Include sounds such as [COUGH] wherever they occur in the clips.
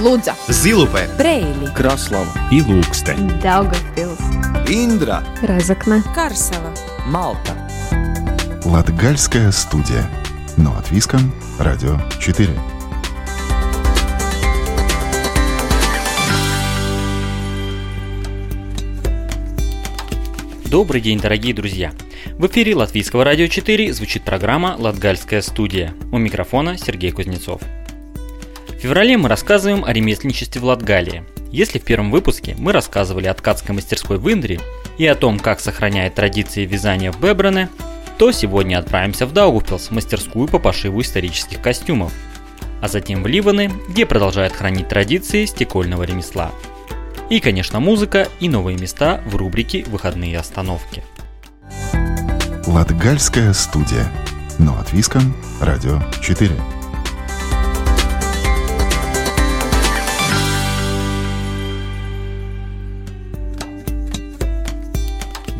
Лудза, Зилупе, Брейли, Краслава и Лукстен. Daugavpils, Индра, Разокна, Карсела. Малта. Латгальская студия. Но от Виском, Радио 4. Добрый день, дорогие друзья! В эфире Латвийского радио 4 звучит программа «Латгальская студия». У микрофона Сергей Кузнецов. В феврале мы рассказываем о ремесленничестве в Латгалии. Если в первом выпуске мы рассказывали о ткацкой мастерской в Индре и о том, как сохраняет традиции вязания в Бебране, то сегодня отправимся в Даугавпилс, мастерскую по пошиву исторических костюмов, а затем в Ливаны, где продолжают хранить традиции стекольного ремесла. И, конечно, музыка и новые места в рубрике «Выходные остановки». Латгальская студия. Но от Виском, Радио 4.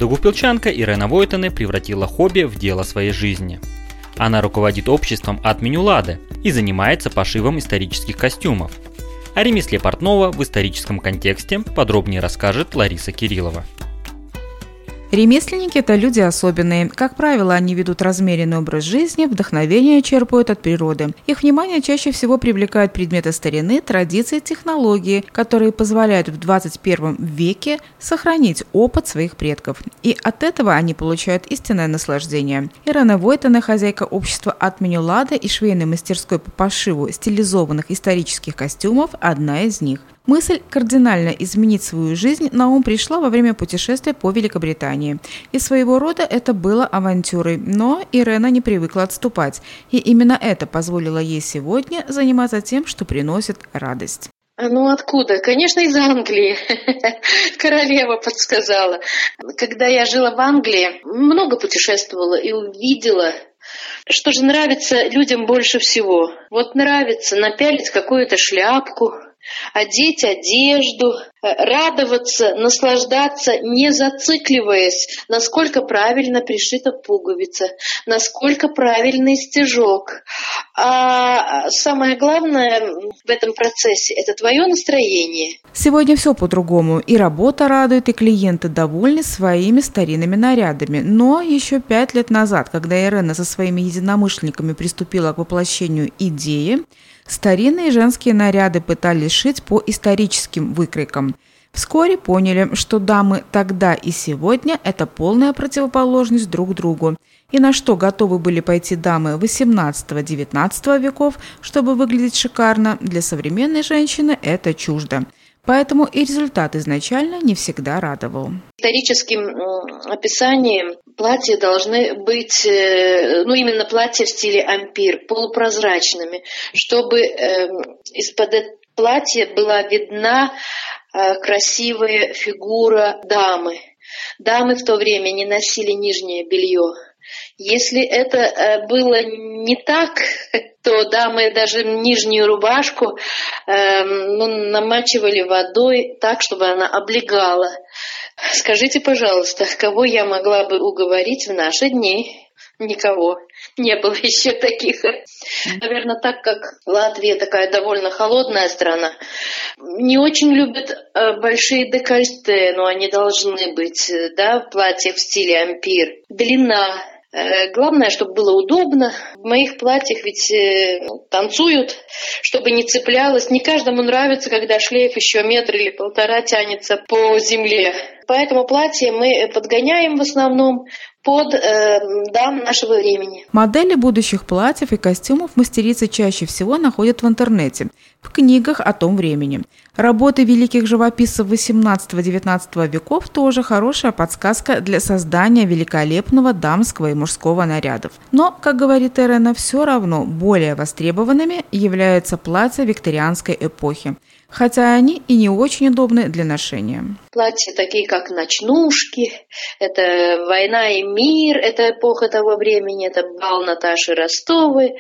Догупилчанка Ирена Войтене превратила хобби в дело своей жизни. Она руководит обществом от Менюлады и занимается пошивом исторических костюмов. О ремесле портного в историческом контексте подробнее расскажет Лариса Кириллова. Ремесленники – это люди особенные. Как правило, они ведут размеренный образ жизни, вдохновение черпают от природы. Их внимание чаще всего привлекают предметы старины, традиции, технологии, которые позволяют в 21 веке сохранить опыт своих предков. И от этого они получают истинное наслаждение. Ирана Войтана, хозяйка общества от Менюлада и швейной мастерской по пошиву стилизованных исторических костюмов – одна из них. Мысль кардинально изменить свою жизнь на ум пришла во время путешествия по Великобритании. И своего рода это было авантюрой, но Ирена не привыкла отступать. И именно это позволило ей сегодня заниматься тем, что приносит радость. А ну откуда? Конечно, из Англии. [LAUGHS] Королева подсказала. Когда я жила в Англии, много путешествовала и увидела, что же нравится людям больше всего. Вот нравится напялить какую-то шляпку, одеть одежду, радоваться, наслаждаться, не зацикливаясь, насколько правильно пришита пуговица, насколько правильный стежок. А самое главное в этом процессе – это твое настроение. Сегодня все по-другому. И работа радует, и клиенты довольны своими старинными нарядами. Но еще пять лет назад, когда Ирена со своими единомышленниками приступила к воплощению идеи, Старинные женские наряды пытались шить по историческим выкройкам. Вскоре поняли, что дамы тогда и сегодня – это полная противоположность друг другу. И на что готовы были пойти дамы XVIII-XIX веков, чтобы выглядеть шикарно, для современной женщины это чуждо. Поэтому и результат изначально не всегда радовал. Историческим описанием платья должны быть, э, ну именно платья в стиле ампир, полупрозрачными, чтобы эм, из-под платья была видна э, красивая фигура дамы. Дамы в то время не носили нижнее белье. Если это э, было не так, то дамы даже нижнюю рубашку э, ну, намачивали водой так, чтобы она облегала. Скажите, пожалуйста, кого я могла бы уговорить в наши дни? Никого. Не было еще таких. Наверное, так как Латвия такая довольно холодная страна, не очень любят э, большие декольте, но они должны быть, да, в платьях в стиле ампир. Длина, Э, главное, чтобы было удобно. В моих платьях ведь э, танцуют, чтобы не цеплялось. Не каждому нравится, когда шлейф еще метр или полтора тянется по земле. Поэтому платье мы подгоняем в основном под э, дам нашего времени. Модели будущих платьев и костюмов мастерицы чаще всего находят в интернете, в книгах о том времени. Работы великих живописцев XVIII-XIX веков тоже хорошая подсказка для создания великолепного дамского и мужского нарядов. Но, как говорит Эрена, все равно более востребованными являются платья викторианской эпохи хотя они и не очень удобны для ношения. Платья такие, как ночнушки, это «Война и мир», это эпоха того времени, это бал Наташи Ростовой.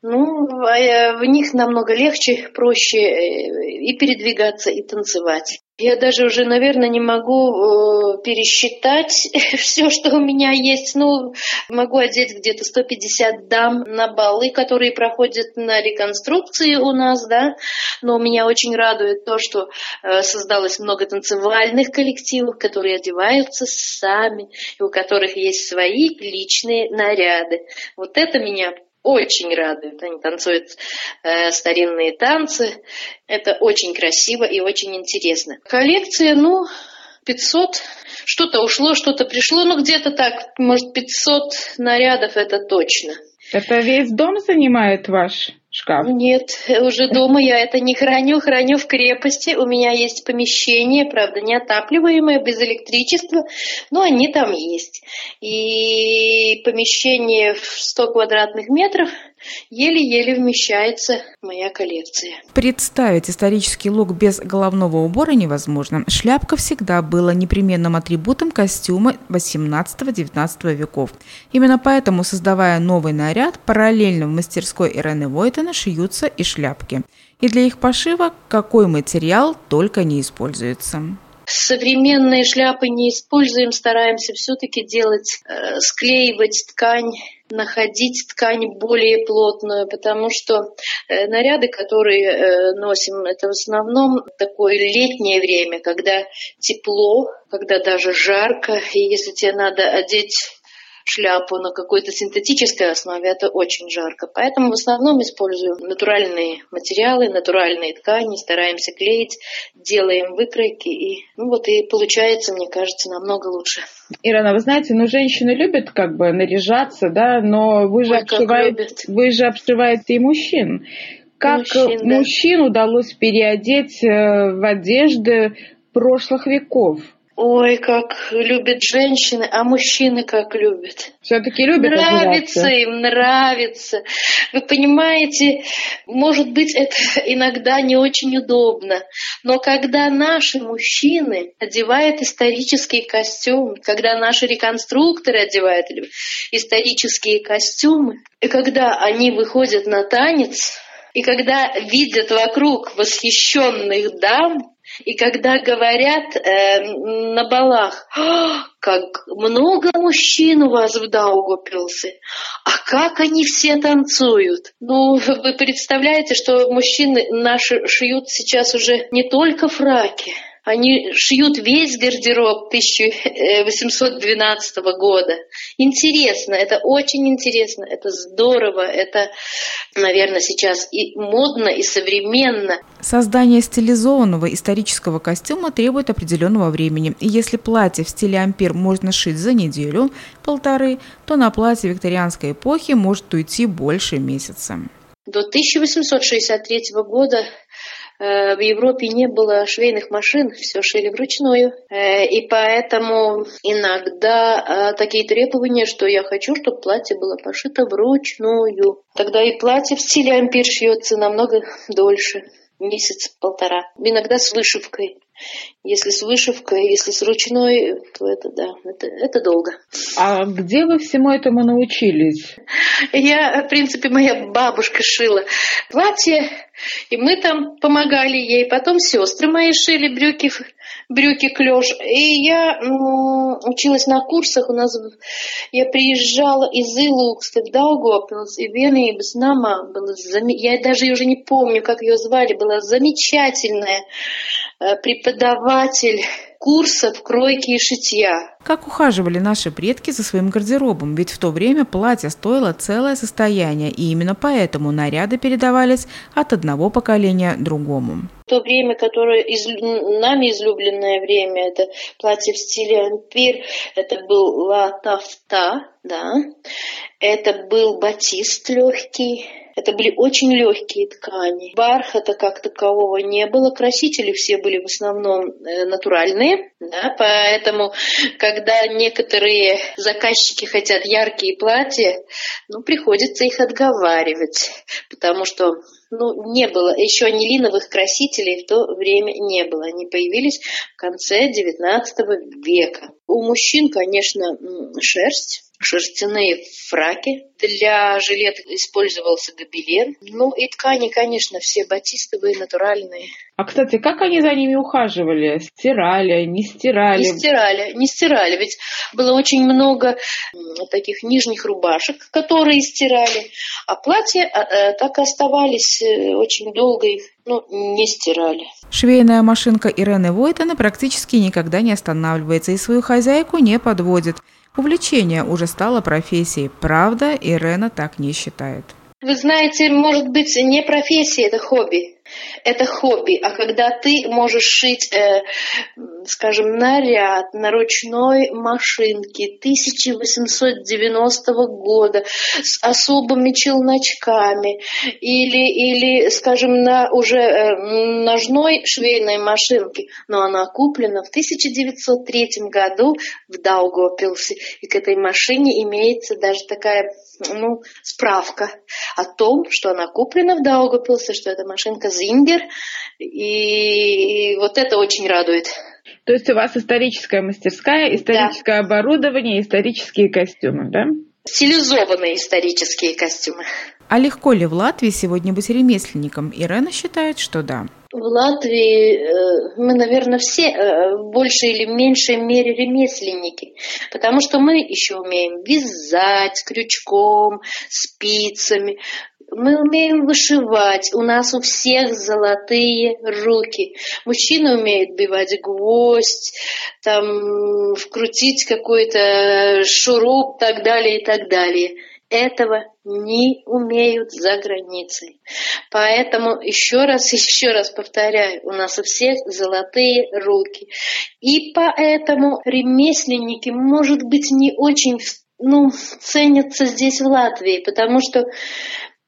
Ну, э, в них намного легче, проще э, и передвигаться, и танцевать. Я даже уже, наверное, не могу э, пересчитать [LAUGHS] все, что у меня есть. Ну, могу одеть где-то 150 дам на балы, которые проходят на реконструкции у нас, да. Но меня очень радует то, что создалось много танцевальных коллективов, которые одеваются сами, и у которых есть свои личные наряды. Вот это меня очень радует. Они танцуют э, старинные танцы. Это очень красиво и очень интересно. Коллекция, ну, 500. Что-то ушло, что-то пришло. Ну, где-то так, может, 500 нарядов, это точно. Это весь дом занимает ваш шкаф? Нет, уже дома я это не храню, храню в крепости. У меня есть помещение, правда, неотапливаемое, без электричества, но они там есть. И помещение в 100 квадратных метров еле-еле вмещается моя коллекция. Представить исторический лук без головного убора невозможно. Шляпка всегда была непременным атрибутом костюма 18-19 веков. Именно поэтому, создавая новый наряд, параллельно в мастерской Ирены Войтена шьются и шляпки. И для их пошива какой материал только не используется современные шляпы не используем, стараемся все-таки делать, э, склеивать ткань находить ткань более плотную, потому что э, наряды, которые э, носим, это в основном такое летнее время, когда тепло, когда даже жарко, и если тебе надо одеть шляпу на какой-то синтетической основе, это очень жарко. Поэтому в основном используем натуральные материалы, натуральные ткани, стараемся клеить, делаем выкройки. И, ну вот и получается, мне кажется, намного лучше. Ирина, вы знаете, ну женщины любят как бы наряжаться, да, но вы же, Ой, обшиваете, вы же обшиваете и мужчин. Как мужчин, да. мужчин удалось переодеть э, в одежды прошлых веков? Ой, как любят женщины, а мужчины как любят. Все-таки любят Нравится им, нравится. Вы понимаете, может быть, это иногда не очень удобно, но когда наши мужчины одевают исторический костюм, когда наши реконструкторы одевают исторические костюмы, и когда они выходят на танец, и когда видят вокруг восхищенных дам, и когда говорят э, на балах, как много мужчин у вас в Даугупилсе, а как они все танцуют. Ну, вы представляете, что мужчины наши шьют сейчас уже не только фраки, они шьют весь гардероб 1812 года. Интересно, это очень интересно, это здорово, это, наверное, сейчас и модно, и современно. Создание стилизованного исторического костюма требует определенного времени. И если платье в стиле ампир можно шить за неделю, полторы, то на платье викторианской эпохи может уйти больше месяца. До 1863 года в Европе не было швейных машин, все шили вручную. Э, и поэтому иногда э, такие требования, что я хочу, чтобы платье было пошито вручную. Тогда и платье в стиле ампир шьется намного дольше, месяц-полтора. Иногда с вышивкой. Если с вышивкой, если с ручной, то это да, это, это долго. А где вы всему этому научились? Я, в принципе, моя бабушка шила платье, и мы там помогали ей. Потом сестры мои шили брюки, брюки клеш. И я ну, училась на курсах. У нас я приезжала из Илукста в Даугопилс, и Венебс Нама была я даже уже не помню, как ее звали, была замечательная преподаватель курсов кройки и шитья. Как ухаживали наши предки за своим гардеробом, ведь в то время платье стоило целое состояние, и именно поэтому наряды передавались от одного поколения другому. То время, которое из, нами излюбленное время, это платье в стиле ампир, это был латафта, да, это был батист легкий, это были очень легкие ткани. Бархата как такового не было. Красители все были в основном э, натуральные. Да, поэтому, когда некоторые заказчики хотят яркие платья, ну, приходится их отговаривать. Потому что ну, не было, еще анилиновых красителей в то время не было. Они появились в конце XIX века. У мужчин, конечно, шерсть, шерстяные фраки. Для жилет использовался гобелен. Ну и ткани, конечно, все батистовые, натуральные. А, кстати, как они за ними ухаживали? Стирали, не стирали? Не стирали, не стирали. Ведь было очень много таких нижних рубашек, которые стирали. А платья а, а, так и оставались э, очень долго их ну, не стирали. Швейная машинка Ирены Войтена практически никогда не останавливается и свою хозяйку не подводит. Увлечение уже стало профессией. Правда, Ирена так не считает. Вы знаете, может быть, не профессия, это хобби это хобби. А когда ты можешь шить, э, скажем, наряд на ручной машинке 1890 года с особыми челночками или, или скажем, на уже э, ножной швейной машинке, но она куплена в 1903 году в Даугавпилсе, и к этой машине имеется даже такая ну, справка о том, что она куплена в Даугавпилсе, что эта машинка Зингер, и вот это очень радует. То есть у вас историческая мастерская, историческое да. оборудование, исторические костюмы, да? Стилизованные исторические костюмы. А легко ли в Латвии сегодня быть ремесленником? Ирена считает, что да. В Латвии э, мы, наверное, все э, в большей или меньшей мере ремесленники, потому что мы еще умеем вязать крючком, спицами, мы умеем вышивать, у нас у всех золотые руки. Мужчина умеет бивать гвоздь, там, вкрутить какой-то шуруп, так далее и так далее. Этого не умеют за границей. Поэтому еще раз, [LAUGHS] еще раз повторяю, у нас у всех золотые руки. И поэтому ремесленники, может быть, не очень ну, ценятся здесь в Латвии, потому что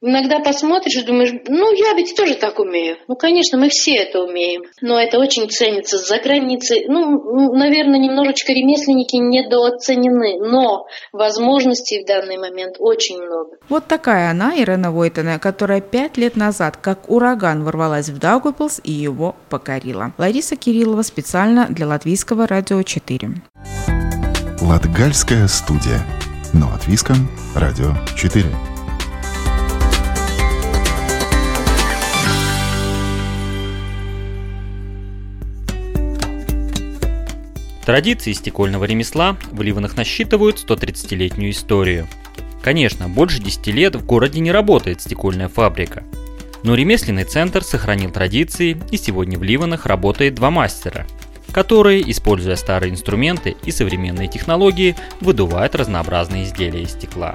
Иногда посмотришь и думаешь, ну я ведь тоже так умею. Ну, конечно, мы все это умеем. Но это очень ценится за границей. Ну, наверное, немножечко ремесленники недооценены. Но возможностей в данный момент очень много. Вот такая она, Ирена Войтена, которая пять лет назад, как ураган, ворвалась в Даугавпилс и его покорила. Лариса Кириллова специально для Латвийского радио 4. Латгальская студия. Но от Виском, радио 4. Традиции стекольного ремесла в Ливанах насчитывают 130-летнюю историю. Конечно, больше 10 лет в городе не работает стекольная фабрика. Но ремесленный центр сохранил традиции и сегодня в Ливанах работает два мастера, которые, используя старые инструменты и современные технологии, выдувают разнообразные изделия из стекла.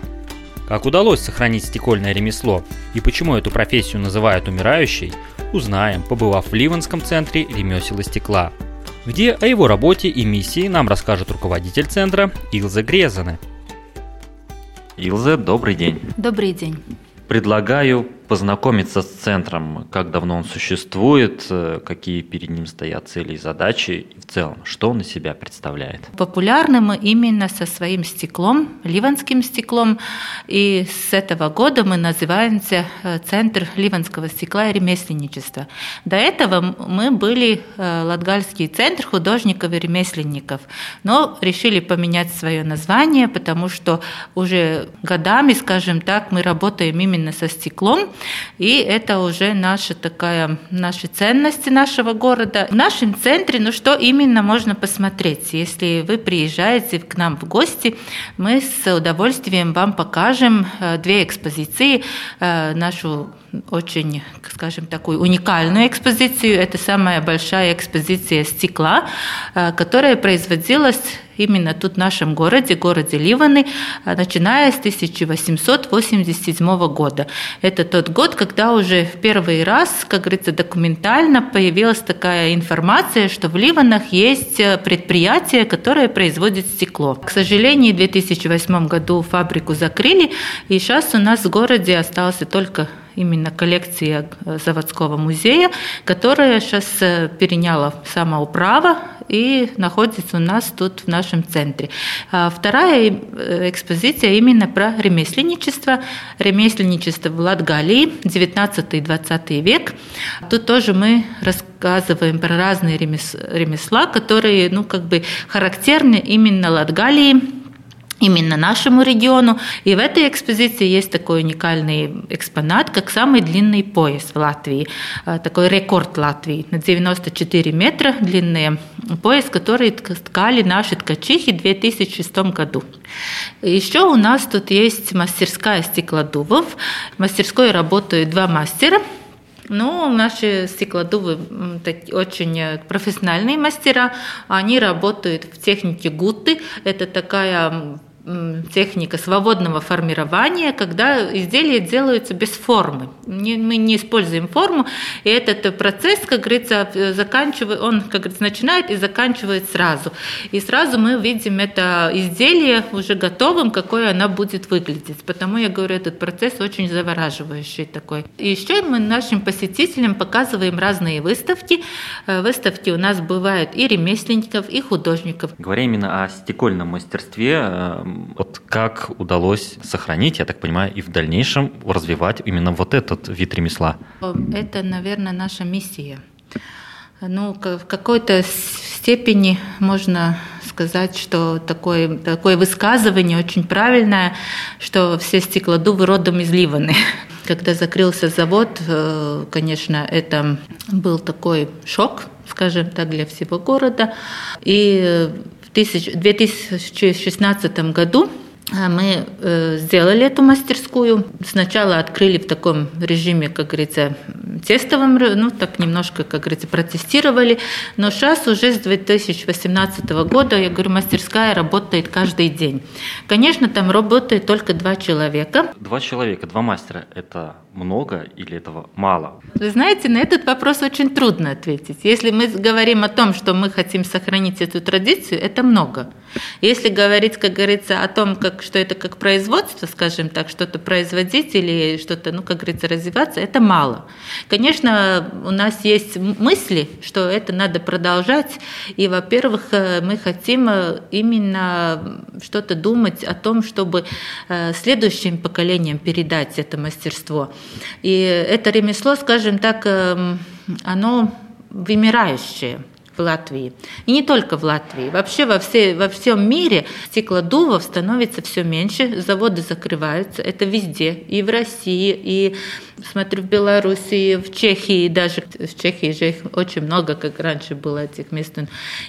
Как удалось сохранить стекольное ремесло и почему эту профессию называют умирающей, узнаем, побывав в Ливанском центре ремесел и стекла – где о его работе и миссии нам расскажет руководитель центра Илза Грезаны. Илза, добрый день. Добрый день. Предлагаю познакомиться с центром, как давно он существует, э, какие перед ним стоят цели и задачи, и в целом, что он из себя представляет. Популярны мы именно со своим стеклом, ливанским стеклом, и с этого года мы называемся э, Центр ливанского стекла и ремесленничества. До этого мы были э, Латгальский центр художников и ремесленников, но решили поменять свое название, потому что уже годами, скажем так, мы работаем именно со стеклом, и это уже наша такая, наши ценности нашего города. В нашем центре, ну что именно можно посмотреть? Если вы приезжаете к нам в гости, мы с удовольствием вам покажем э, две экспозиции, э, нашу очень, скажем, такую уникальную экспозицию. Это самая большая экспозиция стекла, э, которая производилась именно тут в нашем городе, городе Ливаны, э, начиная с 1887 года. Это тот год, когда уже в первый раз, как говорится, документально появилась такая информация, что в Ливанах есть э, предприятие, которое производит стекло. К сожалению, в 2008 году фабрику закрыли, и сейчас у нас в городе остался только именно коллекция э, заводского музея, которая сейчас э, переняла самоуправа и находится у нас тут в нашем центре. А вторая э, экспозиция именно про ремесленничество. Ремесленничество в Латгалии, 19-20 век. Тут тоже мы рассказываем про разные ремесла, которые ну, как бы характерны именно Латгалии, именно нашему региону. И в этой экспозиции есть такой уникальный экспонат, как самый длинный пояс в Латвии. Э, такой рекорд Латвии. На 94 метра длинный пояс, который ткали наши ткачихи в 2006 году. Еще у нас тут есть мастерская стеклодувов. В мастерской работают два мастера – ну, наши стеклодувы очень профессиональные мастера. Они работают в технике гуты. Это такая техника свободного формирования, когда изделия делаются без формы. Мы не используем форму, и этот процесс, как говорится, заканчивает, он, как говорится, начинает и заканчивает сразу. И сразу мы видим это изделие уже готовым, какое оно будет выглядеть. Потому я говорю, этот процесс очень завораживающий такой. И еще мы нашим посетителям показываем разные выставки. Э, выставки у нас бывают и ремесленников, и художников. Говоря именно о стекольном мастерстве, э, вот как удалось сохранить, я так понимаю, и в дальнейшем развивать именно вот этот вид ремесла? Это, наверное, наша миссия. Ну, в какой-то степени можно сказать, что такое, такое высказывание очень правильное, что все стеклодувы родом из Ливаны. [LAUGHS] Когда закрылся завод, э, конечно, это был такой шок, скажем так, для всего города. И 2016 году а мы э, сделали эту мастерскую. Сначала открыли в таком режиме, как говорится, тестовом, ну так немножко, как говорится, протестировали. Но сейчас уже с 2018 года, я говорю, мастерская работает каждый день. Конечно, там работает только два человека. Два человека, два мастера – это много или этого мало? Вы знаете, на этот вопрос очень трудно ответить. Если мы говорим о том, что мы хотим сохранить эту традицию, это много. Если говорить, как говорится, о том, как, что это как производство, скажем так, что-то производить или что-то, ну, как говорится, развиваться, это мало. Конечно, у нас есть мысли, что это надо продолжать. И, во-первых, э, мы хотим э, именно что-то думать о том, чтобы э, следующим поколениям передать это мастерство. И это ремесло, скажем так, эм, оно вымирающее в Латвии. И не только в Латвии. Вообще во, все, во всем мире стеклодувов становится все меньше, заводы закрываются. Это везде. И в России, и смотрю в Беларуси, в Чехии даже. В Чехии же их очень много, как раньше было этих мест,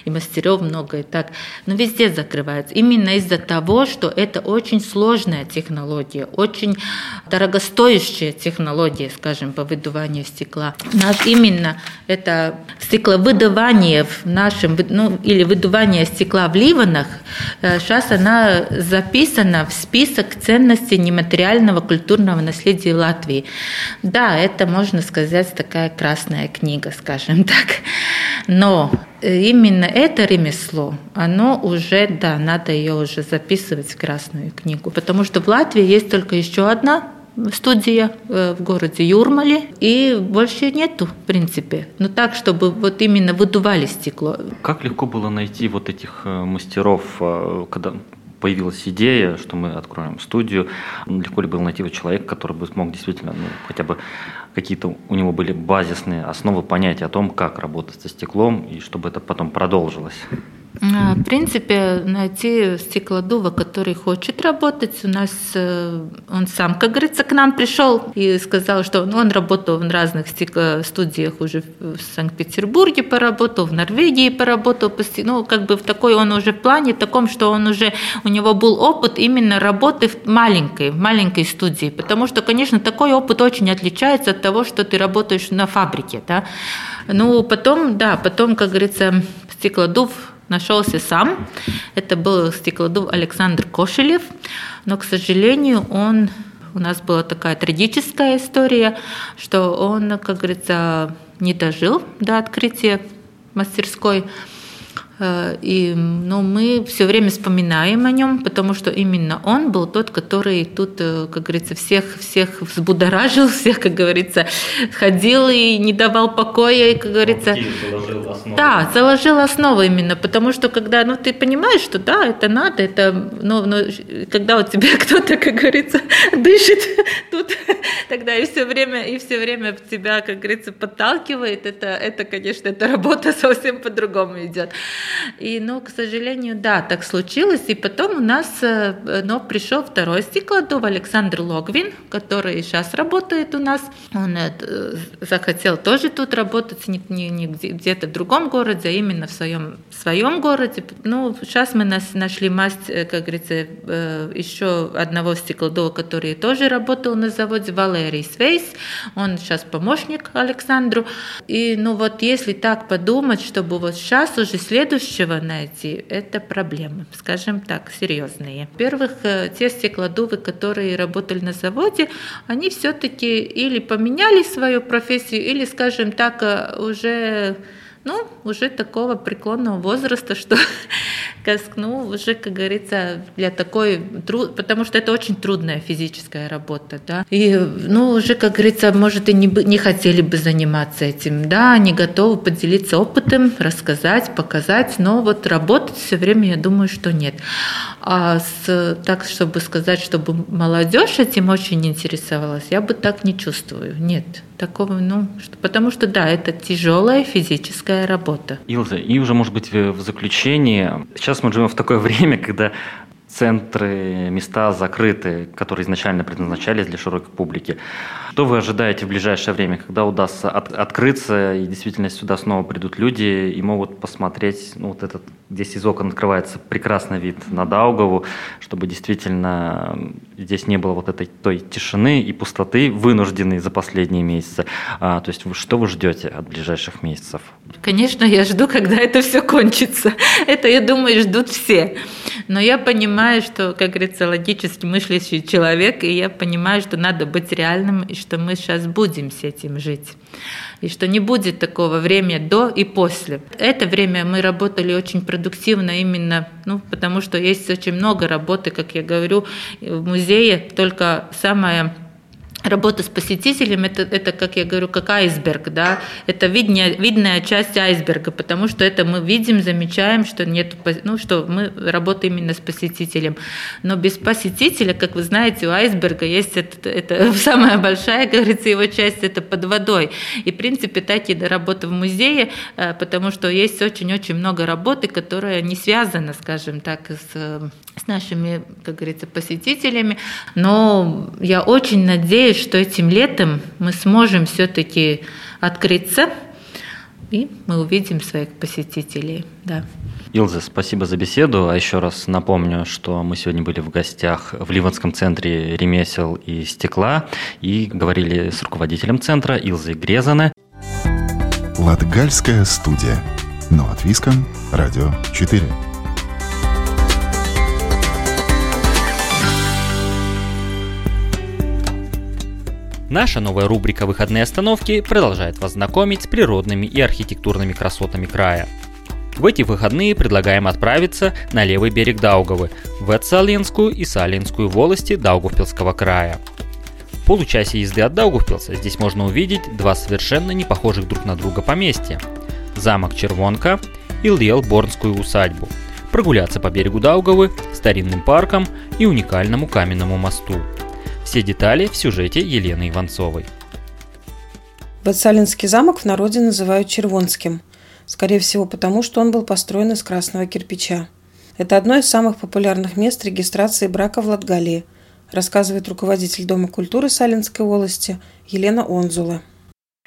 и мастеров много, и так. Но везде закрываются. Именно из-за того, что это очень сложная технология, очень дорогостоящая технология, скажем, по выдуванию стекла. Наш именно это стекловыдувание в нашем, ну, или выдувание стекла в Ливанах, сейчас э, она записана в список ценностей нематериального культурного наследия Латвии. Да, это, можно сказать, такая красная книга, скажем [LAUGHS] так. Но именно это ремесло, оно уже, да, надо ее уже записывать в красную книгу, потому что в Латвии есть только еще одна студия э, в городе Юрмале, и больше нету, в принципе. Но так, чтобы вот именно выдували стекло. Как легко было найти вот этих э, мастеров, э, когда появилась идея, что мы откроем студию, легко ли было найти вот человека, который бы смог действительно, ну, хотя бы какие-то у него были базисные основы понятия о том, как работать со стеклом, и чтобы это потом продолжилось. А, в принципе, найти стеклодува, который хочет работать, у нас э, он сам, как говорится, к нам пришел и сказал, что он работал в разных студиях уже в Санкт-Петербурге поработал, в Норвегии поработал, ну, как бы в такой он уже в плане таком, что он уже, у него был опыт именно работы в маленькой, в маленькой студии, потому что, конечно, такой опыт очень отличается от того, что ты работаешь на фабрике, да. Ну, потом, да, потом, как говорится, стеклодув нашелся сам. Это был стеклодув Александр Кошелев, но, к сожалению, он у нас была такая трагическая история, что он, как говорится, не дожил до открытия мастерской. Э, и, но ну, мы все время вспоминаем о нем, потому что именно он был тот, который тут, э, как говорится, всех, всех взбудоражил, [LAUGHS] всех, как говорится, ходил и не давал покоя, и, как говорится, основу. Да, заложил основу именно, потому что когда, ну, ты понимаешь, что да, это надо, это, ну, ну когда у тебя [LAUGHS] кто-то, как говорится, [LAUGHS] дышит тут, тогда и все время, и все время тебя, как говорится, подталкивает, это, это, конечно, эта работа совсем по-другому идет. И, ну, к сожалению, да, так случилось, и потом у нас, э, но пришел второй стеклодув Александр Логвин, который сейчас работает у нас, он э, захотел тоже тут работать, не, не, не где-то в другом городе, а именно в своем, в своем городе. Ну, сейчас мы нас нашли масть, э, как говорится, еще одного стеклодува, который тоже работал на заводе, Валерий Свейс. Он сейчас помощник Александру. И, ну, вот если так подумать, чтобы вот сейчас уже следующего найти, это проблемы, скажем так, серьезные. Во-первых, э, те стеклодувы, которые работали на заводе, они все-таки или поменяли свою профессию, или, скажем так, уже ну, уже такого преклонного возраста, что, [LAUGHS] ну, уже, как говорится, для такой, потому что это очень трудная физическая работа, да, и, ну, уже, как говорится, может, и не, не хотели бы заниматься этим, да, они готовы поделиться опытом, рассказать, показать, но вот работать все время, я думаю, что нет. А с, так, чтобы сказать, чтобы молодежь этим очень интересовалась, я бы так не чувствую, нет такого, ну, что, потому что, да, это тяжелая физическая работа. Илза, и уже, может быть, в заключении, сейчас мы живем в такое [LAUGHS] время, когда центры, места закрыты, которые изначально предназначались для широкой публики. Что вы ожидаете в ближайшее время, когда удастся от, открыться, и действительно сюда снова придут люди и могут посмотреть, ну, вот этот, здесь из окон открывается прекрасный вид на Даугаву, чтобы действительно здесь не было вот этой той тишины и пустоты, вынужденной за последние месяцы. А, то есть что вы ждете от ближайших месяцев? Конечно, я жду, когда это все кончится. [LAUGHS] Это, я думаю, ждут все. Но я понимаю, что, как говорится, логически мыслящий человек, и я понимаю, что надо быть реальным, и что мы сейчас будем с этим жить. И что не будет такого времени до и после. Это время мы работали очень продуктивно именно, ну, потому что есть очень много работы, как я говорю, в музее, только самое Работа с посетителем это, это, как я говорю, как айсберг, да, это видная, видная часть айсберга, потому что это мы видим, замечаем, что нет, ну, что мы работаем именно с посетителем. Но без посетителя, как вы знаете, у айсберга есть это, это [LAUGHS] самая большая, говорится, его часть, это под водой. И, в принципе, так и до работы в музее, э, потому что есть очень-очень много работы, которая не связана, скажем так, с, с нашими, как говорится, посетителями. Но я очень надеюсь, надеюсь, что этим летом мы сможем все-таки открыться, и мы увидим своих посетителей. Да. Илза, спасибо за беседу. А еще раз напомню, что мы сегодня были в гостях в Ливанском центре ремесел и стекла и говорили с руководителем центра Илзой Грезане. Латгальская студия. Но от Виском. Радио 4. Наша новая рубрика «Выходные остановки» продолжает вас знакомить с природными и архитектурными красотами края. В эти выходные предлагаем отправиться на левый берег Даугавы, в Эцалинскую и Салинскую волости Даугавпилского края. В получасе езды от Даугавпилса здесь можно увидеть два совершенно не похожих друг на друга поместья – замок Червонка и Льел-Борнскую усадьбу, прогуляться по берегу Даугавы, старинным парком и уникальному каменному мосту – все детали в сюжете Елены Иванцовой. Бацалинский замок в народе называют Червонским. Скорее всего потому, что он был построен из красного кирпича. Это одно из самых популярных мест регистрации брака в Латгалии, рассказывает руководитель Дома культуры Салинской волости Елена Онзула.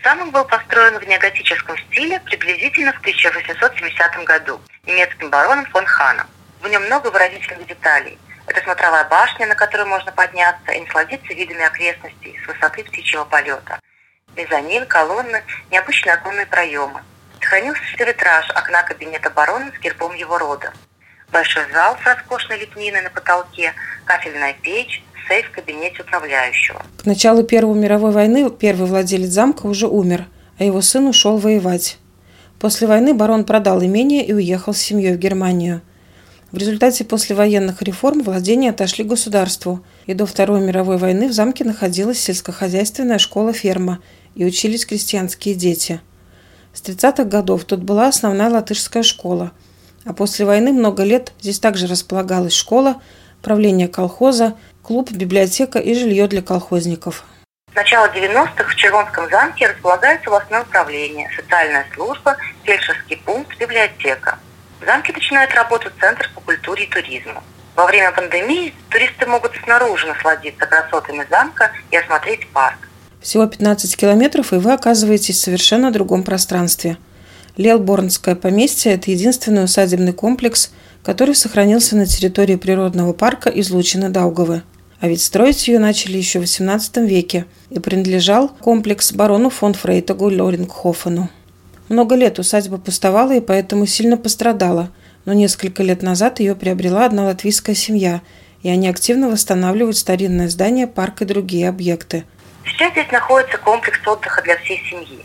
Замок был построен в неоготическом стиле приблизительно в 1870 году немецким бароном фон Ханом. В нем много выразительных деталей – это смотровая башня, на которую можно подняться и насладиться видами окрестностей с высоты птичьего полета. Мезонин, колонны, необычные оконные проемы. Сохранился витраж окна кабинета барона с гербом его рода. Большой зал с роскошной лепниной на потолке, кафельная печь, сейф в кабинете управляющего. К началу Первой мировой войны первый владелец замка уже умер, а его сын ушел воевать. После войны барон продал имение и уехал с семьей в Германию – в результате послевоенных реформ владения отошли государству, и до Второй мировой войны в замке находилась сельскохозяйственная школа-ферма, и учились крестьянские дети. С 30-х годов тут была основная латышская школа, а после войны много лет здесь также располагалась школа, правление колхоза, клуб, библиотека и жилье для колхозников. С начала 90-х в Червонском замке располагается областное управление, социальная служба, фельдшерский пункт, библиотека. В замке начинает работать Центр по культуре и туризму. Во время пандемии туристы могут снаружи насладиться красотами замка и осмотреть парк. Всего 15 километров, и вы оказываетесь в совершенно другом пространстве. Лелборнское поместье – это единственный усадебный комплекс, который сохранился на территории природного парка излучины Даугавы. А ведь строить ее начали еще в XVIII веке, и принадлежал комплекс барону фон Фрейтагу Лорингхофену. Много лет усадьба пустовала и поэтому сильно пострадала – но несколько лет назад ее приобрела одна латвийская семья, и они активно восстанавливают старинное здание, парк и другие объекты. Сейчас здесь находится комплекс отдыха для всей семьи.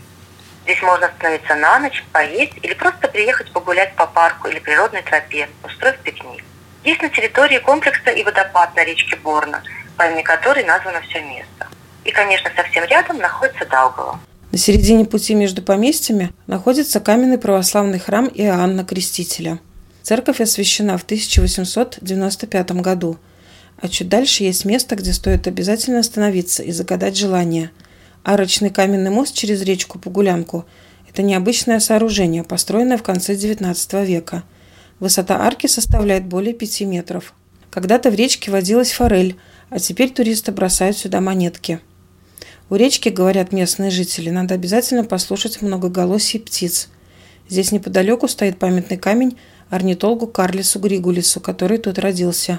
Здесь можно остановиться на ночь, поесть или просто приехать погулять по парку или природной тропе, устроив пикник. Есть на территории комплекса и водопад на речке Борна, по имени которой названо все место. И, конечно, совсем рядом находится Даугава. На середине пути между поместьями находится каменный православный храм Иоанна Крестителя – Церковь освящена в 1895 году, а чуть дальше есть место, где стоит обязательно остановиться и загадать желание. Арочный каменный мост через речку Погулянку – это необычное сооружение, построенное в конце XIX века. Высота арки составляет более 5 метров. Когда-то в речке водилась форель, а теперь туристы бросают сюда монетки. У речки, говорят местные жители, надо обязательно послушать многоголосие птиц. Здесь неподалеку стоит памятный камень орнитологу Карлису Григулису, который тут родился.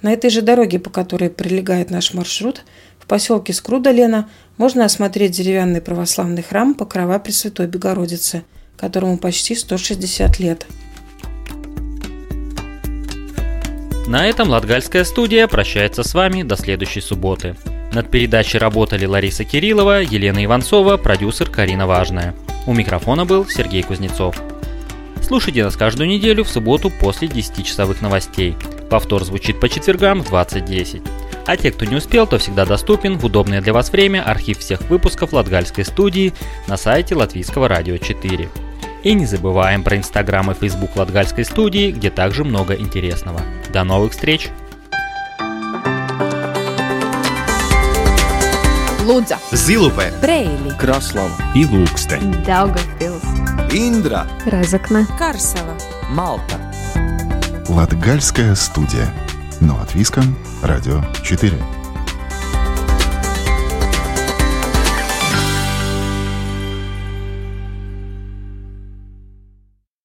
На этой же дороге, по которой прилегает наш маршрут, в поселке Скруда-Лена можно осмотреть деревянный православный храм Покрова Пресвятой Богородицы, которому почти 160 лет. На этом Латгальская студия прощается с вами до следующей субботы. Над передачей работали Лариса Кириллова, Елена Иванцова, продюсер Карина Важная. У микрофона был Сергей Кузнецов. Слушайте нас каждую неделю в субботу после 10-часовых новостей. Повтор звучит по четвергам в 20.10. А те, кто не успел, то всегда доступен в удобное для вас время архив всех выпусков Латгальской студии на сайте Латвийского радио 4. И не забываем про Инстаграм и Фейсбук Латгальской студии, где также много интересного. До новых встреч! Лудза, Зилупе, Брейли, Краслава. И Ilūkste, Daugavpils, Индра, Разокна, Карсова, Малта. Латгальская студия. Но от Виском, Радио 4.